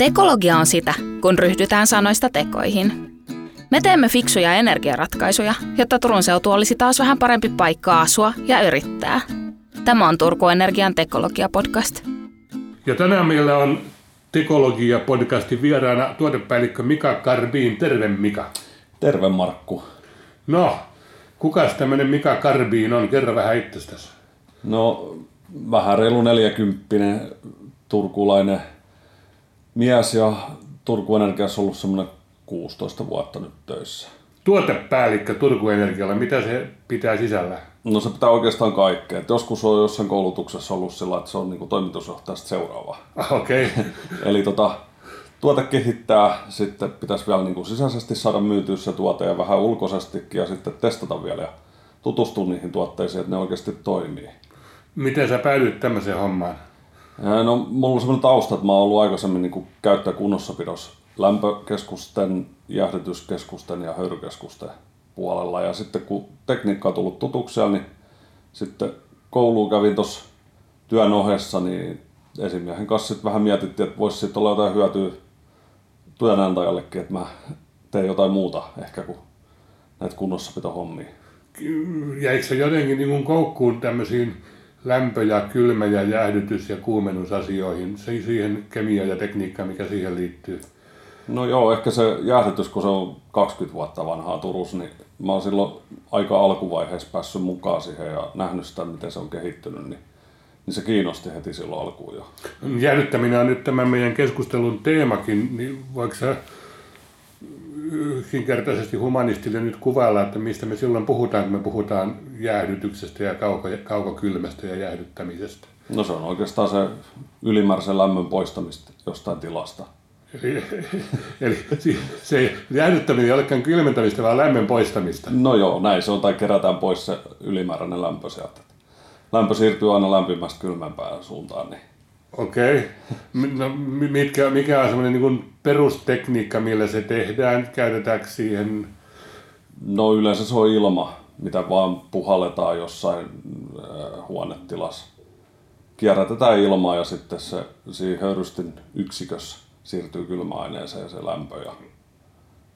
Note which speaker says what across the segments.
Speaker 1: Tekologia on sitä, kun ryhdytään sanoista tekoihin. Me teemme fiksuja energiaratkaisuja, jotta Turun seutu olisi taas vähän parempi paikka asua ja yrittää. Tämä on Turku Energian tekologia-podcast.
Speaker 2: Ja tänään meillä on Tekologia-podcastin vieraana tuotepäällikkö Mika Karbiin. Terve Mika.
Speaker 3: Terve Markku.
Speaker 2: No, kukas tämmöinen Mika Karbiin on? Kerro vähän itsestäsi.
Speaker 3: No, vähän reilu 40 turkulainen mies ja Turku Energiassa ollut semmoinen 16 vuotta nyt töissä.
Speaker 2: Tuotepäällikkö Turku Energialla, mitä se pitää sisällä?
Speaker 3: No se pitää oikeastaan kaikkea. Et joskus on jossain koulutuksessa ollut sillä, että se on niin toimitusjohtajasta seuraava.
Speaker 2: Ah, Okei. Okay.
Speaker 3: Eli tota, tuote kehittää, sitten pitäisi vielä niin kuin sisäisesti saada myytyä se tuote ja vähän ulkoisestikin ja sitten testata vielä ja tutustua niihin tuotteisiin, että ne oikeasti toimii.
Speaker 2: Miten sä päädyit tämmöiseen hommaan?
Speaker 3: No, mulla on semmoinen tausta, että mä oon ollut aikaisemmin niin käyttäjäkunnossapidossa lämpökeskusten, jäähdytyskeskusten ja höyrykeskusten puolella. Ja sitten kun tekniikka on tullut tutuksi siellä, niin sitten kouluun kävin tuossa työn ohessa, niin esimiehen kanssa sitten vähän mietittiin, että voisi sitten olla jotain hyötyä työnantajallekin, että mä teen jotain muuta ehkä kuin näitä kunnossapitohommia.
Speaker 2: Jäikö se jotenkin niin koukkuun tämmöisiin lämpö- ja kylmä- ja jäähdytys- ja kuumennusasioihin, siihen kemia ja tekniikka, mikä siihen liittyy?
Speaker 3: No joo, ehkä se jäähdytys, kun se on 20 vuotta vanhaa Turussa, niin mä oon silloin aika alkuvaiheessa päässyt mukaan siihen ja nähnyt sitä, miten se on kehittynyt, niin, niin se kiinnosti heti silloin alkuun jo.
Speaker 2: Jäädyttäminen on nyt tämän meidän keskustelun teemakin, niin voiko sä yksinkertaisesti humanistille nyt kuvailla, että mistä me silloin puhutaan, kun me puhutaan jäähdytyksestä ja kauko, kaukokylmästä ja jäähdyttämisestä?
Speaker 3: No se on oikeastaan se ylimääräisen lämmön poistamista jostain tilasta.
Speaker 2: Eli, eli se jäähdyttäminen ei olekaan kylmentämistä, vaan lämmön poistamista.
Speaker 3: No joo, näin se on, tai kerätään pois se ylimääräinen lämpö sieltä. Lämpö siirtyy aina lämpimästä kylmempään suuntaan, niin
Speaker 2: Okei. No, mi- mitkä, mikä on semmoinen niin perustekniikka, millä se tehdään? Käytetäänkö siihen
Speaker 3: No yleensä se on ilma, mitä vaan puhalletaan jossain äh, huonetilassa. Kierrätetään ilmaa ja sitten se siinä höyrystin yksikössä siirtyy kylmäaineeseen se lämpö ja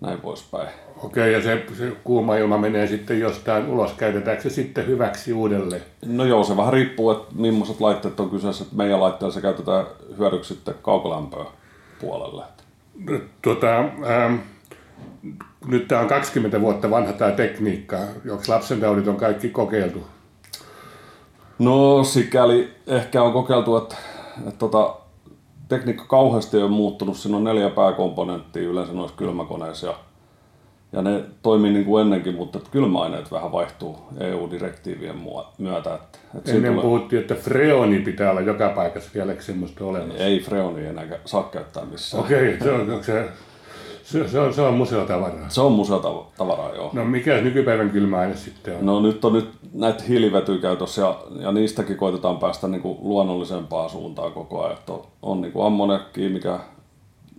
Speaker 3: näin poispäin.
Speaker 2: Okei, ja se, se kuuma ilma menee sitten jostain ulos. Käytetäänkö se sitten hyväksi uudelleen?
Speaker 3: No joo, se vähän riippuu, että millaiset laitteet on kyseessä. Että meidän laitteella se käytetään hyödyksi sitten kaukolämpöä puolelle.
Speaker 2: Tota, ähm, nyt tämä on 20 vuotta vanha tämä tekniikka. Onko lapsentaudit on kaikki kokeiltu?
Speaker 3: No sikäli ehkä on kokeiltu, että, että tota, tekniikka kauheasti on muuttunut. Siinä on neljä pääkomponenttia yleensä noissa kylmäkoneissa ja, ja ne toimii niin kuin ennenkin, mutta että kylmäaineet vähän vaihtuu EU-direktiivien myötä. Että, että
Speaker 2: Ennen
Speaker 3: tulee-
Speaker 2: puhuttiin, että freoni pitää olla joka paikassa vieläkö semmoista olemassa.
Speaker 3: Ei freonia enää saa käyttää missään.
Speaker 2: Okei, se on, onko se, se, se, on, se on museotavaraa.
Speaker 3: Se on museotavaraa, joo.
Speaker 2: No mikä nykypäivän kylmäaine sitten on?
Speaker 3: No nyt on nyt näitä hiilivetyä käytössä ja, ja niistäkin koitetaan päästä niin kuin luonnollisempaan suuntaan koko ajan. Että on, on niin kuin ammoniakkia, mikä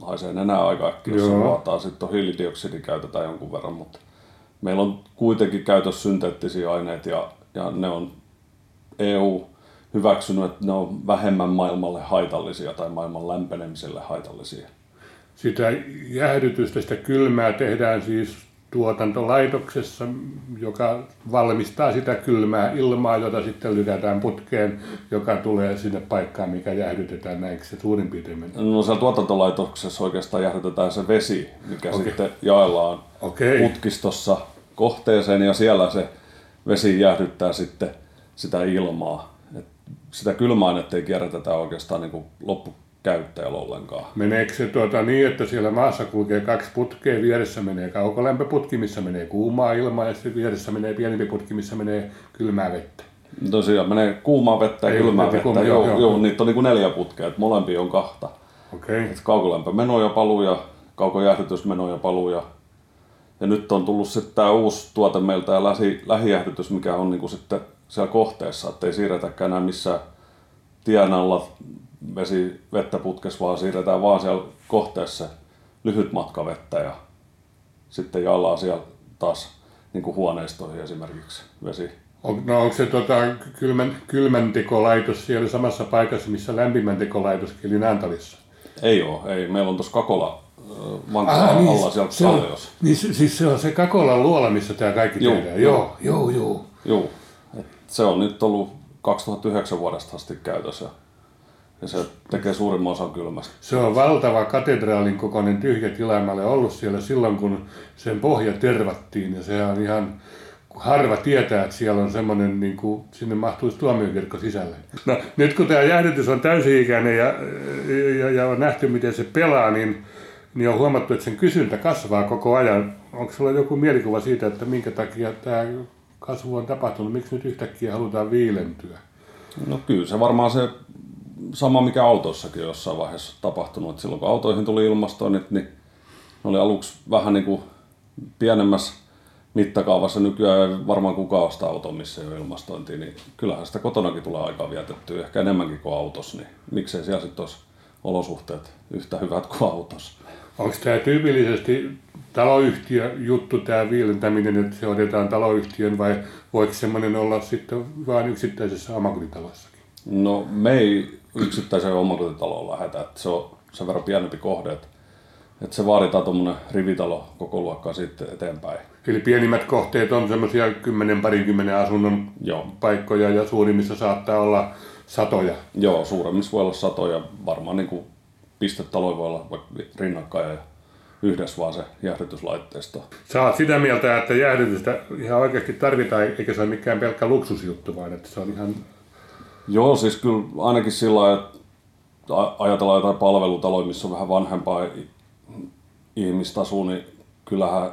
Speaker 3: haisee nenää aika äkkiä, jos se vuotaa. Sitten on hiilidioksidi käytetään jonkun verran, mutta meillä on kuitenkin käytössä synteettisiä aineita ja, ja ne on EU hyväksynyt, että ne on vähemmän maailmalle haitallisia tai maailman lämpenemiselle haitallisia.
Speaker 2: Sitä jäähdytystä, sitä kylmää tehdään siis tuotantolaitoksessa, joka valmistaa sitä kylmää ilmaa, jota sitten lykätään putkeen, joka tulee sinne paikkaan, mikä jäähdytetään. Näinkö se suurin piirtein menee?
Speaker 3: No siellä tuotantolaitoksessa oikeastaan jäähdytetään se vesi, mikä okay. sitten jaellaan
Speaker 2: Okei.
Speaker 3: putkistossa kohteeseen ja siellä se vesi jäähdyttää sitten sitä ilmaa. Et sitä kylmäainetta ei kierrätetä oikeastaan niin kuin loppukäyttäjällä ollenkaan.
Speaker 2: Meneekö se tuota niin, että siellä maassa kulkee kaksi putkea, vieressä menee kaukolämpöputki, missä menee kuumaa ilmaa, ja sitten vieressä menee pienempi putki, missä menee kylmää vettä?
Speaker 3: Tosiaan menee kuumaa vettä ja
Speaker 2: Ei,
Speaker 3: kylmää
Speaker 2: vettä,
Speaker 3: vettä.
Speaker 2: kuuma,
Speaker 3: joo,
Speaker 2: joo,
Speaker 3: joo, niitä on niin kuin neljä putkea, että molempia on kahta.
Speaker 2: Okei.
Speaker 3: Et kaukolämpömeno ja paluu ja kaukojäähdytysmeno ja paluu ja, ja nyt on tullut sitten tämä uusi tuote meiltä ja lähi, lähijäähdytys, mikä on niinku sitten siellä kohteessa, ettei siirretäkään enää missään tien alla vesi vettä putkessa, vaan siirretään vaan siellä kohteessa lyhyt matka vettä ja sitten jaellaan siellä taas niin kuin huoneistoihin esimerkiksi vesi.
Speaker 2: On, no onko se tota, kylmän, kylmäntekolaitos siellä samassa paikassa, missä lämpimäntekolaitoskin eli Naantalissa?
Speaker 3: Ei ole, ei. Meillä on tuossa Kakola vankilan niin, alla siellä
Speaker 2: se on, niin, siis se on se Kakolan luola, missä tämä kaikki joo, tehdään. Joo, joo, joo.
Speaker 3: joo. Et se on nyt ollut 2009 vuodesta asti käytössä. Ja se tekee suurimman osan kylmästä.
Speaker 2: Se on valtava katedraalin kokoinen tyhjä tila. Mä olen ollut siellä silloin, kun sen pohja tervattiin. Ja se on ihan harva tietää, että siellä on semmoinen, niin kuin, sinne mahtuisi tuomiokirkko sisälle. No, nyt kun tämä jäähdytys on täysi-ikäinen ja, ja, ja on nähty, miten se pelaa, niin, niin on huomattu, että sen kysyntä kasvaa koko ajan. Onko sulla joku mielikuva siitä, että minkä takia tämä kasvu on tapahtunut? Miksi nyt yhtäkkiä halutaan viilentyä?
Speaker 3: No kyllä se varmaan se sama, mikä autoissakin jossain vaiheessa tapahtunut. Että silloin kun autoihin tuli ilmastoinnit, niin ne oli aluksi vähän niin kuin pienemmässä mittakaavassa. Nykyään ei varmaan kukaan ostaa auto, missä ei ole ilmastointia, niin kyllähän sitä kotonakin tulee aikaa vietettyä, ehkä enemmänkin kuin autossa. Niin miksei siellä sitten olisi olosuhteet yhtä hyvät kuin autossa.
Speaker 2: Onko tämä tyypillisesti taloyhtiö juttu tämä viilentäminen, että se otetaan taloyhtiön vai voiko semmoinen olla sitten vain yksittäisessä omakotitalossakin?
Speaker 3: No me ei yksittäiseen omakotitaloon lähetä, että se on sen verran pienempi kohde, että, että se vaaditaan tuommoinen rivitalo koko luokkaa sitten eteenpäin.
Speaker 2: Eli pienimmät kohteet on semmoisia kymmenen parinkymmenen asunnon Joo. paikkoja ja suurimmissa saattaa olla satoja.
Speaker 3: Joo, suuremmissa voi olla satoja. Varmaan niin kuin pistetaloja voi olla vaikka rinnakkain ja yhdessä vaan se jäähdytyslaitteisto.
Speaker 2: Sä oot sitä mieltä, että jäähdytystä ihan oikeasti tarvitaan, eikä se ole mikään pelkkä luksusjuttu, vaan että se on ihan...
Speaker 3: Joo, siis kyllä ainakin sillä lailla, että ajatellaan jotain palvelutaloja, missä on vähän vanhempaa ihmistä asuu, niin kyllähän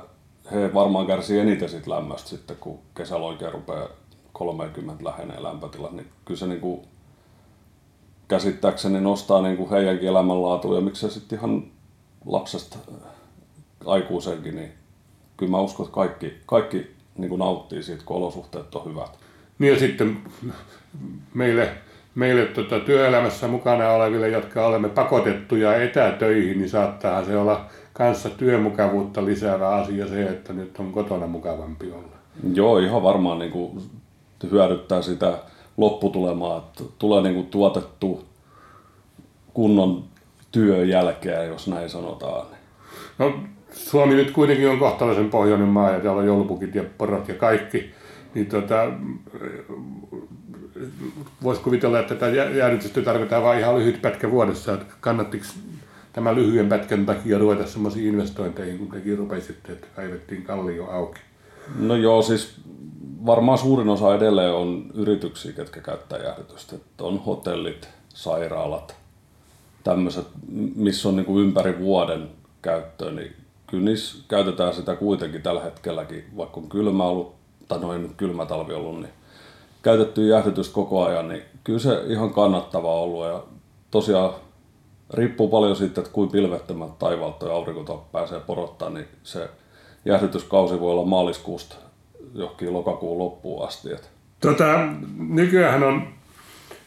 Speaker 3: he varmaan kärsii eniten siitä lämmöstä sitten, kun kesällä oikein rupeaa 30 lähenee lämpötila, niin kyllä se niin kuin käsittääkseni nostaa niin kuin heidänkin elämänlaatua ja miksei sitten ihan lapsesta aikuisenkin, niin kyllä mä uskon, että kaikki, kaikki niin kuin nauttii siitä, kun olosuhteet on hyvät.
Speaker 2: Niin ja sitten meille, meille tota, työelämässä mukana oleville, jotka olemme pakotettuja etätöihin, niin saattaa se olla kanssa työmukavuutta lisäävä asia se, että nyt on kotona mukavampi olla.
Speaker 3: Joo, ihan varmaan niin kuin hyödyttää sitä lopputulemaa, että tulee niin kuin tuotettu kunnon työn jälkeen, jos näin sanotaan.
Speaker 2: No, Suomi nyt kuitenkin on kohtalaisen pohjoinen maa ja täällä on joulupukit ja porot ja kaikki. Niin tota, voisi kuvitella, että tätä jäädytystä tarvitaan vain ihan lyhyt pätkä vuodessa. Että kannattiko tämän lyhyen pätkän takia ruveta semmoisiin investointeihin, kun tekin rupesitte, että kaivettiin kallio auki?
Speaker 3: No joo, siis varmaan suurin osa edelleen on yrityksiä, ketkä käyttää jäähdytystä. Että on hotellit, sairaalat, tämmöiset, missä on niin kuin ympäri vuoden käyttöön, niin kyllä niissä käytetään sitä kuitenkin tällä hetkelläkin, vaikka on kylmä ollut, tai noin kylmä talvi ollut, niin käytetty jäähdytystä koko ajan, niin kyllä se ihan kannattavaa ollut. Ja tosiaan riippuu paljon siitä, että kuinka pilvettömät taivaalta ja aurinko pääsee porottaa, niin se jäähdytyskausi voi olla maaliskuusta johonkin lokakuun loppuun asti.
Speaker 2: Tota, nykyään on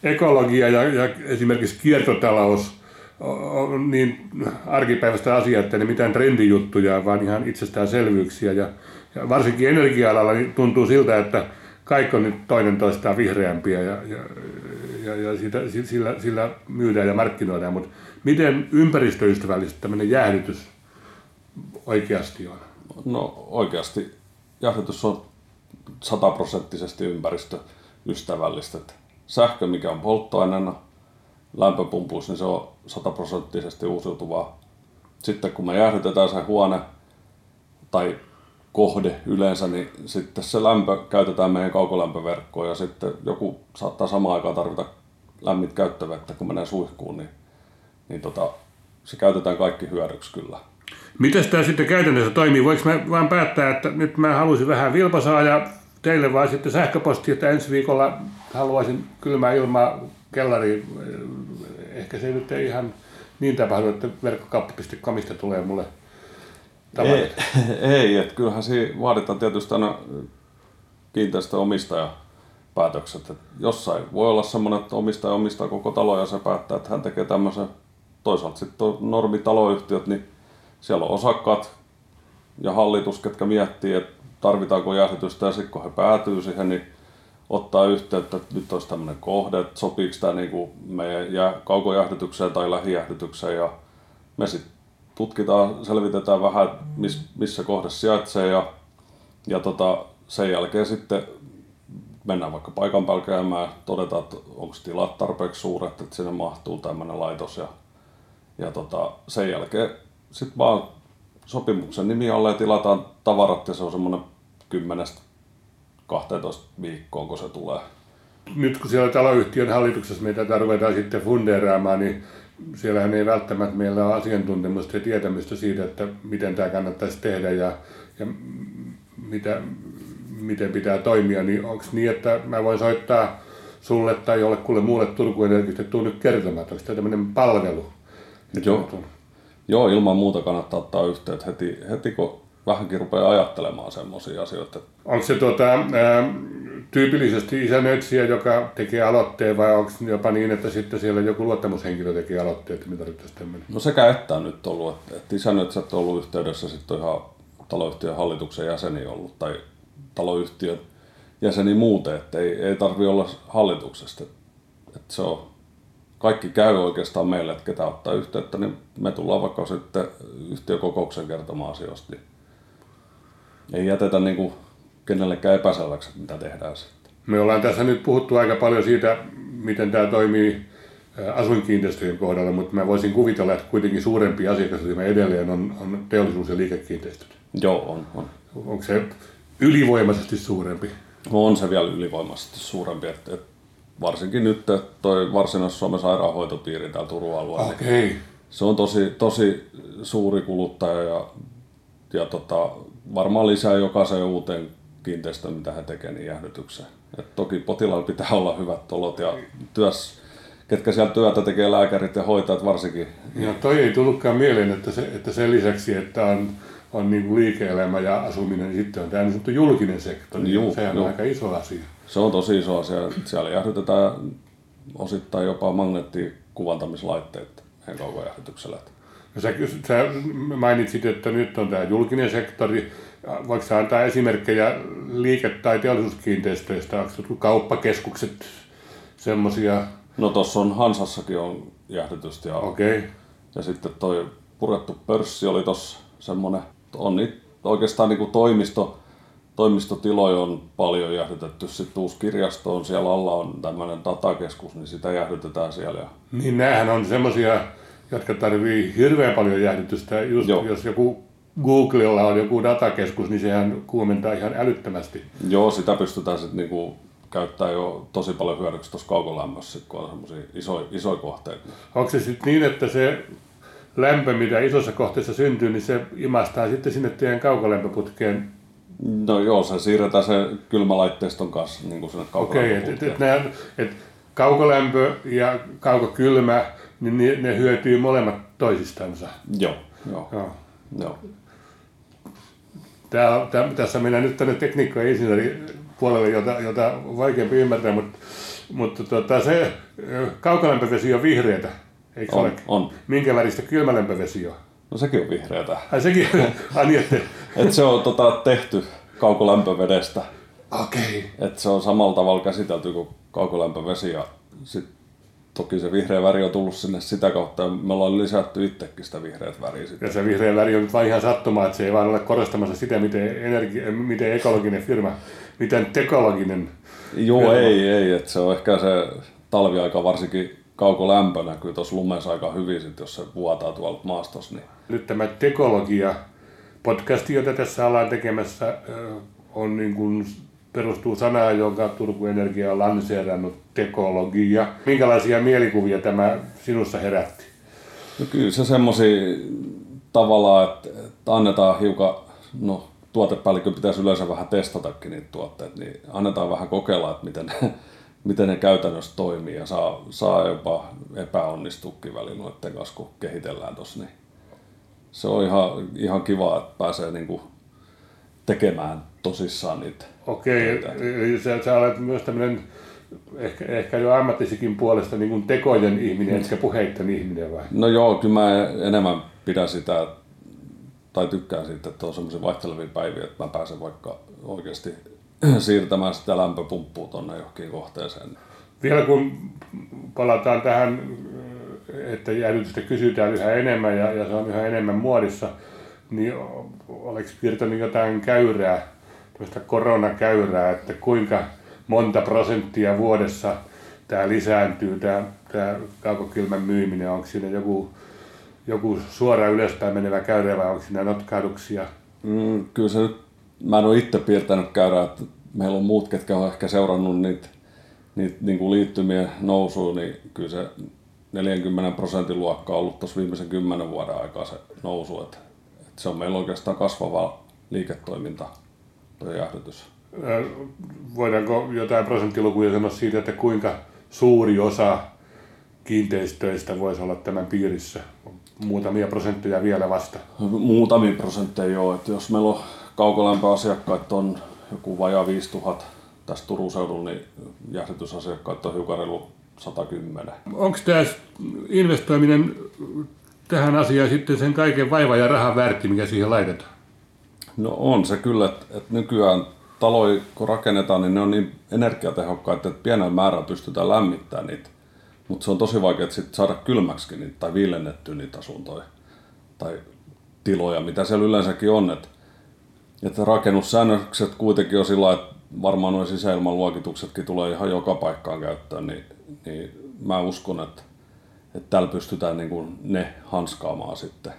Speaker 2: ekologia ja, ja esimerkiksi kiertotalous on niin arkipäiväistä asiaa, että ne mitään trendijuttuja, vaan ihan itsestäänselvyyksiä. Ja varsinkin energia-alalla niin tuntuu siltä, että kaikki on nyt toinen toistaan vihreämpiä ja, ja, ja, ja siitä, sillä, sillä myydään ja markkinoidaan. Mutta miten ympäristöystävällistä tämmöinen jäähdytys oikeasti on?
Speaker 3: No oikeasti jäähdytys on sataprosenttisesti ympäristöystävällistä. Sähkö, mikä on polttoaineena, lämpöpumpuissa, niin se on sataprosenttisesti uusiutuvaa. Sitten kun me jäähdytetään se huone tai kohde yleensä, niin sitten se lämpö käytetään meidän kaukolämpöverkkoon ja sitten joku saattaa samaan aikaan tarvita lämmit käyttövettä, kun menee suihkuun, niin, niin tota, se käytetään kaikki hyödyksi kyllä.
Speaker 2: Miten tämä sitten käytännössä toimii? Voiko mä vaan päättää, että nyt mä haluaisin vähän vilpasaa ja teille vaan sitten sähköposti, että ensi viikolla haluaisin kylmää ilmaa kellariin. Ehkä se nyt ei ihan niin tapahdu, että verkkokauppa.comista tulee mulle.
Speaker 3: Ei, ei että kyllähän siinä vaaditaan tietysti aina kiinteistöomistaja päätökset. Että jossain voi olla semmoinen, että omistaja omistaa koko talo ja se päättää, että hän tekee tämmöisen. Toisaalta sitten normitaloyhtiöt, niin siellä on osakkaat ja hallitus, ketkä miettii, että tarvitaanko jäähdytystä ja sitten kun he päätyy siihen, niin ottaa yhteyttä, että nyt olisi tämmöinen kohde, että sopiiko tämä niin meidän kaukojähdytykseen tai lähijähdytykseen ja me sitten tutkitaan, selvitetään vähän, miss, missä kohdassa sijaitsee ja, ja tota, sen jälkeen sitten mennään vaikka paikan päällä käymään, todetaan, että onko tilat tarpeeksi suuret, että sinne mahtuu tämmöinen laitos ja, ja tota, sen jälkeen sitten vaan sopimuksen nimi alle ja tilataan tavarat ja se on semmoinen 10-12 viikkoa, kun se tulee.
Speaker 2: Nyt kun siellä taloyhtiön hallituksessa meitä ruvetaan sitten fundeeraamaan, niin siellähän ei välttämättä meillä ole asiantuntemusta ja tietämystä siitä, että miten tämä kannattaisi tehdä ja, ja mitä, miten pitää toimia, niin onko niin, että mä voin soittaa sulle tai jollekulle muulle Turku Energiasta, että tuu nyt kertomaan, että onko tämä tämmöinen palvelu?
Speaker 3: Joo. Joo, ilman muuta kannattaa ottaa yhteyttä heti, heti kun vähänkin rupeaa ajattelemaan semmoisia asioita.
Speaker 2: Onko se tuota, ää, tyypillisesti isännöitsijä, joka tekee aloitteen vai onko jopa niin, että sitten siellä joku luottamushenkilö tekee aloitteet, että mitä tarvittaisiin tämmöinen?
Speaker 3: No sekä että on nyt ollut, että, että isännöitsijät on ollut yhteydessä sitten ihan taloyhtiön hallituksen jäseni ollut tai taloyhtiön jäseni muuten, että ei, ei tarvi olla hallituksesta. Että se on, kaikki käy oikeastaan meille, että ketä ottaa yhteyttä, niin me tullaan vaikka sitten yhtiökokouksen kertomaan asioista. Niin ei jätetä niin kuin kenellekään epäselväksi, mitä tehdään sitten.
Speaker 2: Me ollaan tässä nyt puhuttu aika paljon siitä, miten tämä toimii asuinkiinteistöjen kohdalla, mutta mä voisin kuvitella, että kuitenkin suurempi asiakasryhmä edelleen on, on teollisuus- ja liikekiinteistöt.
Speaker 3: Joo, on, on.
Speaker 2: Onko se ylivoimaisesti suurempi?
Speaker 3: On se vielä ylivoimaisesti suurempi, että, että varsinkin nyt toi Varsinais-Suomen sairaanhoitopiiri täällä Turun alueella.
Speaker 2: Okay.
Speaker 3: Se on tosi, tosi suuri kuluttaja ja, ja tota, varmaan lisää jokaisen uuteen kiinteistöön, mitä he tekevät, niin jäähdytykseen. Et toki potilaalla pitää olla hyvät olot ja työs, ketkä siellä työtä tekee lääkärit ja hoitajat varsinkin.
Speaker 2: Ja toi ei tullutkaan mieleen, että, se, että sen lisäksi, että on, on niin kuin liike-elämä ja asuminen, niin sitten on tämä niin sanottu julkinen sektori. Juu, Sehän juu. on aika iso asia.
Speaker 3: Se on tosi iso asia. Siellä jäähdytetään osittain jopa magneettikuvantamislaitteet.
Speaker 2: No sä, sä mainitsit, että nyt on tämä julkinen sektori. Voiko sä antaa esimerkkejä liike- tai teollisuuskiinteistöistä? Onko kauppakeskukset semmoisia?
Speaker 3: No tuossa on Hansassakin on jäähdytystä. Ja,
Speaker 2: okay.
Speaker 3: ja sitten toi purettu pörssi oli tuossa semmoinen, on niitä oikeastaan niin kuin toimisto, toimistotiloja on paljon jäähdytetty. Sitten uusi kirjasto on siellä alla, on tämmöinen datakeskus, niin sitä jäähdytetään siellä.
Speaker 2: Niin näähän on semmoisia jotka tarvii hirveän paljon jäähdytystä. Just Joo. jos joku Googlella on joku datakeskus, niin sehän kuumentaa ihan älyttömästi.
Speaker 3: Joo, sitä pystytään sitten niinku käyttää jo tosi paljon hyödyksi tuossa kaukolämmössä, kun on semmoisia isoja, isoja kohteita.
Speaker 2: Onko se sitten niin, että se lämpö, mitä isossa kohteessa syntyy, niin se imastaa sitten sinne teidän kaukolämpöputkeen
Speaker 3: No joo, se siirretään se kylmälaitteiston kanssa niin kuin sinne
Speaker 2: Okei, okay, että et, et, et kaukolämpö ja kaukokylmä niin ne, ne hyötyy molemmat toisistansa.
Speaker 3: Joo, joo. joo. joo.
Speaker 2: Tää, tää, tässä mennään nyt tänne tekniikka- ja insinööripuolelle, jota, jota on vaikeampi ymmärtää, mutta, mutta tota, se kaukolämpövesi on vihreätä, eikö
Speaker 3: on,
Speaker 2: ole?
Speaker 3: On.
Speaker 2: Minkä väristä kylmälämpövesi on?
Speaker 3: No sekin on vihreätä.
Speaker 2: Ai sekin, ai niin, että...
Speaker 3: Et se on tota, tehty kaukolämpövedestä.
Speaker 2: Okei.
Speaker 3: Okay. Et se on samalla tavalla käsitelty kuin kaukolämpövesi ja sit toki se vihreä väri on tullut sinne sitä kautta ja me ollaan lisätty itsekin sitä vihreät väriä. Sitten.
Speaker 2: Ja se vihreä väri on nyt vain ihan sattumaa, että se ei vaan ole korostamassa sitä, miten, energi- miten ekologinen firma, miten tekologinen
Speaker 3: Joo, firma. ei, ei. Että se on ehkä se talviaika varsinkin kaukolämpö näkyy tuossa lumessa aika hyvin, sit, jos se vuotaa tuolla maastossa. Niin.
Speaker 2: Nyt tämä tekologia podcasti, jota tässä ollaan tekemässä, on niin kuin perustuu sanaan, jonka Turku Energia on lanseerannut, tekologia. Minkälaisia mielikuvia tämä sinussa herätti?
Speaker 3: No kyllä se semmoisia tavallaan, että, että annetaan hiukan, no tuotepäällikön pitäisi yleensä vähän testatakin niitä tuotteita, niin annetaan vähän kokeilla, että miten, miten ne käytännössä toimii ja saa, saa jopa epäonnistukin välillä noiden kanssa, kun kehitellään tuossa. Niin se on ihan, ihan kiva, että pääsee niinku tekemään tosissaan niitä.
Speaker 2: Okei, eli sä, sä olet myös tämmöinen ehkä, ehkä jo ammattisikin puolesta niin kuin tekojen ihminen, etkä puheitten ihminen vai?
Speaker 3: No joo, kyllä mä enemmän pidän sitä, tai tykkään siitä, että on semmoisia vaihtelevia päiviä, että mä pääsen vaikka oikeasti siirtämään sitä lämpöpumppua tuonne johonkin kohteeseen.
Speaker 2: Vielä kun palataan tähän että jäähdytystä kysytään yhä enemmän ja, ja se on yhä enemmän muodissa, niin oliko piirtänyt jotain käyrää, tämmöistä koronakäyrää, että kuinka monta prosenttia vuodessa tämä lisääntyy, tämä, tämä kaukokylmän myyminen, onko siinä joku, joku suora ylöspäin menevä käyrä vai onko siinä notkahduksia?
Speaker 3: Mm, kyllä se nyt, mä en ole itse piirtänyt käyrää, että meillä on muut, ketkä on ehkä seurannut niitä, niitä niin kuin liittymien nousua, niin kyllä se 40 prosentin luokka on ollut tuossa viimeisen kymmenen vuoden aikaa se nousu, että, että se on meillä oikeastaan kasvava liiketoiminta, tuo jäähdytys.
Speaker 2: Voidaanko jotain prosenttilukuja sanoa siitä, että kuinka suuri osa kiinteistöistä voisi olla tämän piirissä? Muutamia prosentteja vielä vasta.
Speaker 3: Muutamia prosentteja joo, että jos meillä on kaukolämpöasiakkaat on joku vajaa 5000 tässä Turun seudulla, niin jäähdytysasiakkaat on hiukan reilu 110.
Speaker 2: Onko tämä investoiminen tähän asiaan sitten sen kaiken vaiva ja rahan väärti, mikä siihen laitetaan?
Speaker 3: No on se kyllä, että, että nykyään taloja kun rakennetaan, niin ne on niin energiatehokkaita, että pienellä määrällä pystytään lämmittämään niitä. Mutta se on tosi vaikea sit saada kylmäksi niitä tai viilennettyä niitä asuntoja tai tiloja, mitä siellä yleensäkin on. Että, että rakennussäännökset kuitenkin on sillä että varmaan nuo sisäilmaluokituksetkin tulee ihan joka paikkaan käyttöön, niin, niin mä uskon, että, että täällä pystytään niin kuin ne hanskaamaan sitten.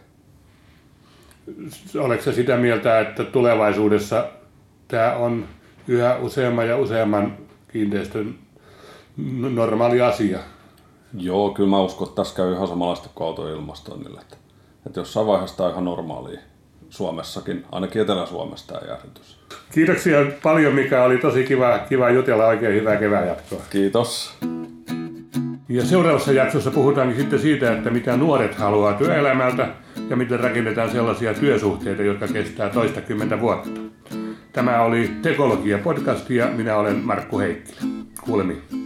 Speaker 2: Oletko sitä mieltä, että tulevaisuudessa tämä on yhä useamman ja useamman kiinteistön normaali asia?
Speaker 3: Joo, kyllä mä uskon, että tässä käy ihan samanlaista kuin autoilmastoinnille. Että, että jossain vaiheessa tämä on ihan normaalia Suomessakin, ainakin Etelä-Suomessa tämä jäähdytys.
Speaker 2: Kiitoksia paljon Mika, oli tosi kiva, kiva jutella, oikein hyvää kevään jatkoa.
Speaker 3: Kiitos.
Speaker 2: Ja seuraavassa jaksossa puhutaankin sitten siitä, että mitä nuoret haluaa työelämältä ja miten rakennetaan sellaisia työsuhteita, jotka kestää toista kymmentä vuotta. Tämä oli Tekologia podcast ja minä olen Markku Heikkilä. Kuulemiin.